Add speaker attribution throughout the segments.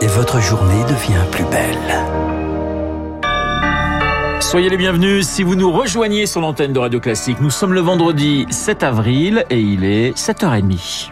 Speaker 1: et votre journée devient plus belle.
Speaker 2: Soyez les bienvenus si vous nous rejoignez sur l'antenne de Radio Classique. Nous sommes le vendredi 7 avril et il est 7h30.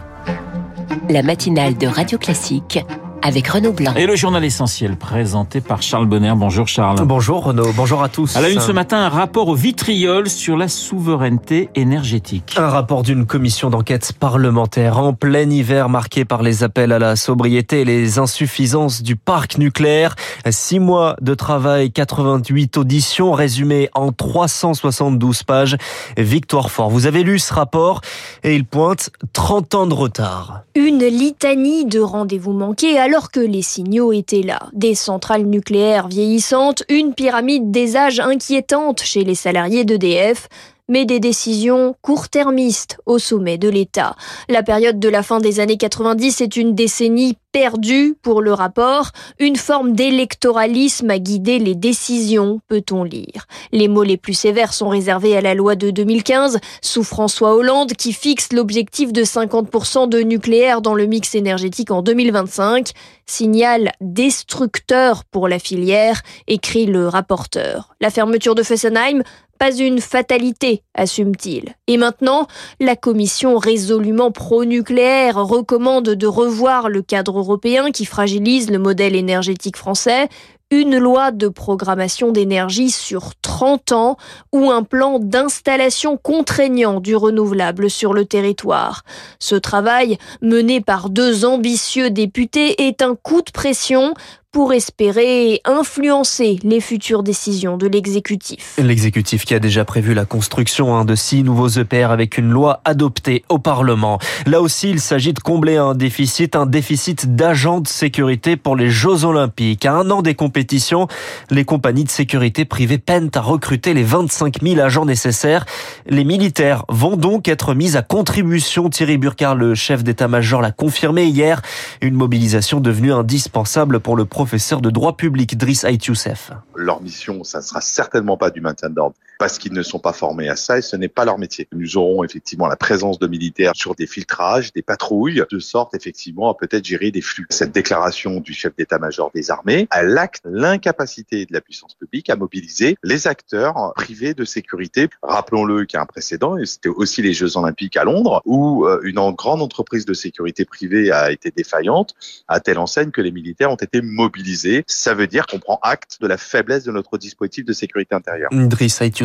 Speaker 3: La matinale de Radio Classique avec Renaud Blanc.
Speaker 2: Et le journal essentiel présenté par Charles Bonner. Bonjour Charles.
Speaker 4: Bonjour Renaud, bonjour à tous.
Speaker 2: À la une ce matin, un rapport au vitriol sur la souveraineté énergétique.
Speaker 4: Un rapport d'une commission d'enquête parlementaire en plein hiver marqué par les appels à la sobriété et les insuffisances du parc nucléaire. Six mois de travail, 88 auditions résumées en 372 pages. Victoire fort. Vous avez lu ce rapport et il pointe 30 ans de retard.
Speaker 5: Une litanie de rendez-vous manqués alors que les signaux étaient là. Des centrales nucléaires vieillissantes, une pyramide des âges inquiétante chez les salariés d'EDF, mais des décisions court-termistes au sommet de l'État. La période de la fin des années 90 est une décennie perdue pour le rapport. Une forme d'électoralisme a guidé les décisions, peut-on lire. Les mots les plus sévères sont réservés à la loi de 2015, sous François Hollande, qui fixe l'objectif de 50% de nucléaire dans le mix énergétique en 2025. Signal destructeur pour la filière, écrit le rapporteur. La fermeture de Fessenheim pas une fatalité, assume-t-il. Et maintenant, la Commission résolument pro-nucléaire recommande de revoir le cadre européen qui fragilise le modèle énergétique français, une loi de programmation d'énergie sur 30 ans ou un plan d'installation contraignant du renouvelable sur le territoire. Ce travail, mené par deux ambitieux députés, est un coup de pression pour espérer influencer les futures décisions de l'exécutif.
Speaker 4: L'exécutif qui a déjà prévu la construction hein, de six nouveaux EPR avec une loi adoptée au Parlement. Là aussi, il s'agit de combler un déficit, un déficit d'agents de sécurité pour les Jeux Olympiques. À un an des compétitions, les compagnies de sécurité privées peinent à recruter les 25 000 agents nécessaires. Les militaires vont donc être mis à contribution. Thierry Burkhardt, le chef d'état-major, l'a confirmé hier. Une mobilisation devenue indispensable pour le professeur de droit public Driss Ait Youssef.
Speaker 6: Leur mission, ça ne sera certainement pas du maintien d'ordre parce qu'ils ne sont pas formés à ça et ce n'est pas leur métier. Nous aurons effectivement la présence de militaires sur des filtrages, des patrouilles, de sorte effectivement à peut-être gérer des flux. Cette déclaration du chef d'état-major des armées, elle acte l'incapacité de la puissance publique à mobiliser les acteurs privés de sécurité. Rappelons-le qu'il y a un précédent, et c'était aussi les Jeux Olympiques à Londres, où euh, une grande entreprise de sécurité privée a été défaillante, à telle enseigne que les militaires ont été mobilisés. Ça veut dire qu'on prend acte de la faiblesse de notre dispositif de sécurité intérieure.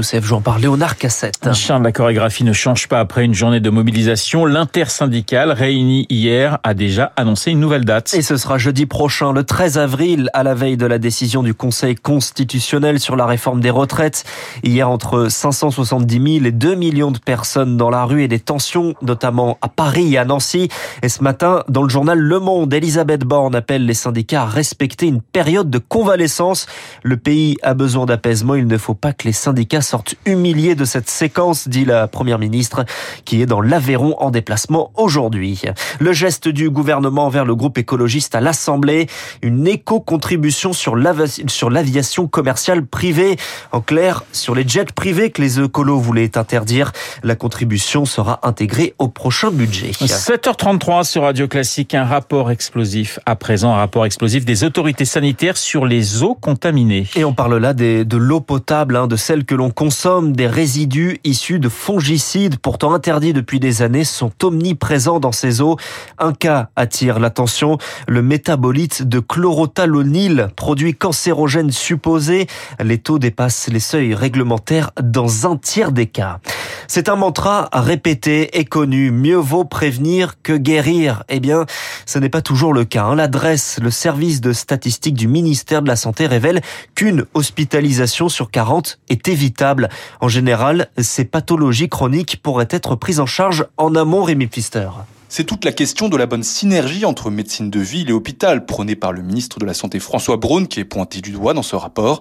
Speaker 4: Youssef, j'en parlais au Cassette.
Speaker 2: Charles, la chorégraphie ne change pas après une journée de mobilisation. L'intersyndicale, réunie hier, a déjà annoncé une nouvelle date.
Speaker 4: Et ce sera jeudi prochain, le 13 avril, à la veille de la décision du Conseil constitutionnel sur la réforme des retraites. Hier, entre 570 000 et 2 millions de personnes dans la rue et des tensions, notamment à Paris et à Nancy. Et ce matin, dans le journal Le Monde, Elisabeth Borne appelle les syndicats à respecter une période de convalescence. Le pays a besoin d'apaisement. Il ne faut pas que les syndicats sortent humiliés de cette séquence, dit la première ministre, qui est dans l'Aveyron en déplacement aujourd'hui. Le geste du gouvernement vers le groupe écologiste à l'Assemblée, une éco-contribution sur l'aviation commerciale privée. En clair, sur les jets privés que les écolos voulaient interdire, la contribution sera intégrée au prochain budget.
Speaker 2: 7h33 sur Radio Classique, un rapport explosif. À présent, un rapport explosif des autorités sanitaires sur les eaux contaminées.
Speaker 4: Et on parle là des, de l'eau potable, hein, de celle que l'on consomme, des résidus issus de fongicides, pourtant interdits depuis des années, sont omniprésents dans ces eaux. Un cas attire l'attention, le métabolite de chlorothalonil, produit cancérogène supposé. Les taux dépassent les seuils réglementaires dans un tiers des cas. C'est un mantra répété et connu. Mieux vaut prévenir que guérir. Eh bien, ce n'est pas toujours le cas. Hein. L'adresse, le service de statistique du ministère de la Santé révèle qu'une hospitalisation sur 40 est évitable. En général, ces pathologies chroniques pourraient être prises en charge en amont, Rémi Pfister.
Speaker 7: C'est toute la question de la bonne synergie entre médecine de ville et hôpital, prônée par le ministre de la Santé François Braun, qui est pointé du doigt dans ce rapport.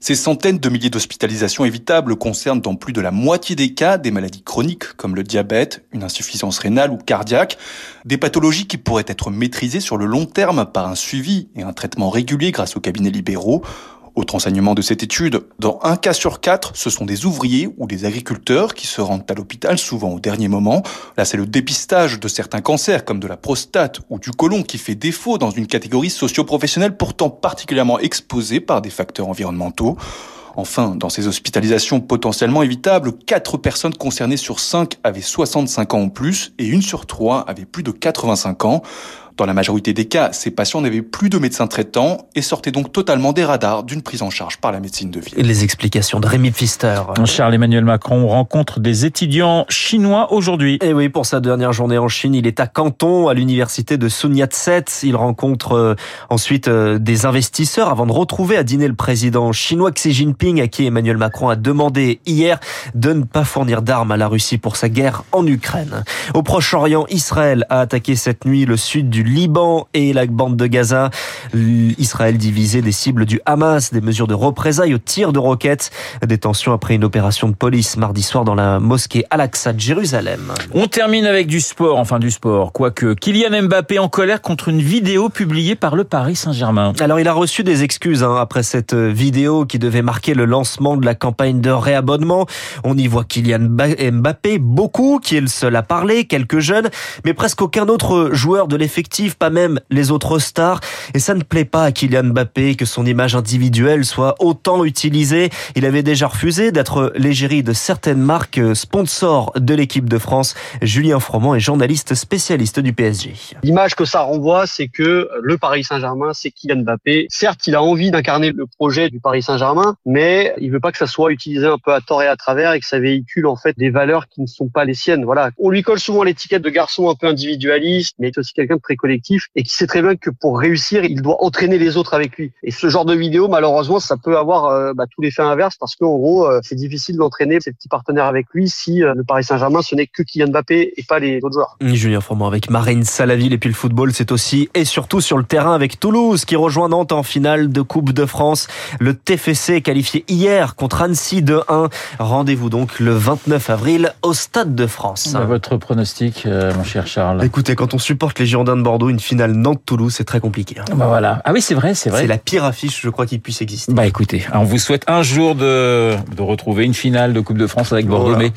Speaker 7: Ces centaines de milliers d'hospitalisations évitables concernent dans plus de la moitié des cas des maladies chroniques comme le diabète, une insuffisance rénale ou cardiaque, des pathologies qui pourraient être maîtrisées sur le long terme par un suivi et un traitement régulier grâce aux cabinets libéraux Autre enseignement de cette étude, dans un cas sur quatre, ce sont des ouvriers ou des agriculteurs qui se rendent à l'hôpital souvent au dernier moment. Là, c'est le dépistage de certains cancers comme de la prostate ou du côlon qui fait défaut dans une catégorie socio-professionnelle pourtant particulièrement exposée par des facteurs environnementaux. Enfin, dans ces hospitalisations potentiellement évitables, 4 personnes concernées sur 5 avaient 65 ans ou plus et une sur 3 avait plus de 85 ans. Dans la majorité des cas, ces patients n'avaient plus de médecin traitant et sortaient donc totalement des radars d'une prise en charge par la médecine de ville.
Speaker 4: Les explications de Rémi Pfister.
Speaker 2: Charles-Emmanuel Macron rencontre des étudiants chinois aujourd'hui.
Speaker 4: Et oui, pour sa dernière journée en Chine, il est à Canton, à l'université de Sun Yat-sen. Il rencontre euh, ensuite euh, des investisseurs avant de retrouver à dîner le président chinois Xi Jinping, à qui Emmanuel Macron a demandé hier de ne pas fournir d'armes à la Russie pour sa guerre en Ukraine. Au Proche-Orient, Israël a attaqué cette nuit le sud du Liban et la bande de Gaza. Israël divisait des cibles du Hamas, des mesures de représailles au tir de roquettes. Des tensions après une opération de police mardi soir dans la mosquée Al-Aqsa de Jérusalem.
Speaker 2: On termine avec du sport, enfin du sport, quoique Kylian Mbappé en colère contre une vidéo publiée par le Paris Saint-Germain.
Speaker 4: Alors il a reçu des excuses hein, après cette vidéo qui devait marquer le lancement de la campagne de réabonnement. On y voit Kylian Mbappé, beaucoup, qui est le seul à parler, quelques jeunes, mais presque aucun autre joueur de l'effectif pas même les autres stars. Et ça ne plaît pas à Kylian Mbappé que son image individuelle soit autant utilisée. Il avait déjà refusé d'être l'égérie de certaines marques sponsors de l'équipe de France. Julien Froment est journaliste spécialiste du PSG.
Speaker 8: L'image que ça renvoie, c'est que le Paris Saint-Germain, c'est Kylian Mbappé. Certes, il a envie d'incarner le projet du Paris Saint-Germain, mais il veut pas que ça soit utilisé un peu à tort et à travers et que ça véhicule en fait des valeurs qui ne sont pas les siennes. Voilà. On lui colle souvent l'étiquette de garçon un peu individualiste, mais c'est aussi quelqu'un de très et qui sait très bien que pour réussir, il doit entraîner les autres avec lui. Et ce genre de vidéo, malheureusement, ça peut avoir euh, bah, tout l'effet inverse parce qu'en gros, euh, c'est difficile d'entraîner ses petits partenaires avec lui si euh, le Paris Saint-Germain, ce n'est que Kylian Mbappé et pas les autres joueurs.
Speaker 4: Julien Froment avec Marine Salaville et puis le football, c'est aussi et surtout sur le terrain avec Toulouse qui rejoint Nantes en finale de Coupe de France. Le TFC qualifié hier contre Annecy 2-1. Rendez-vous donc le 29 avril au Stade de France.
Speaker 2: Votre pronostic, mon cher Charles
Speaker 4: Écoutez, quand on supporte les Girondins de Bordeaux, une finale Nantes-Toulouse, c'est très compliqué. Hein.
Speaker 2: Bah voilà. Ah oui, c'est vrai, c'est vrai.
Speaker 4: C'est la pire affiche, je crois, qui puisse exister.
Speaker 2: Bah écoutez, on vous souhaite un jour de, de retrouver une finale de Coupe de France avec Bordeaux, mais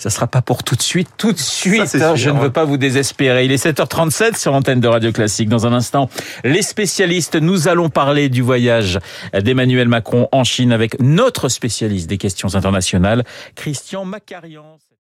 Speaker 2: ça sera pas pour tout de suite. Tout de suite, hein, je ne veux pas vous désespérer. Il est 7h37 sur l'antenne de Radio Classique. Dans un instant, les spécialistes, nous allons parler du voyage d'Emmanuel Macron en Chine avec notre spécialiste des questions internationales, Christian Macarian.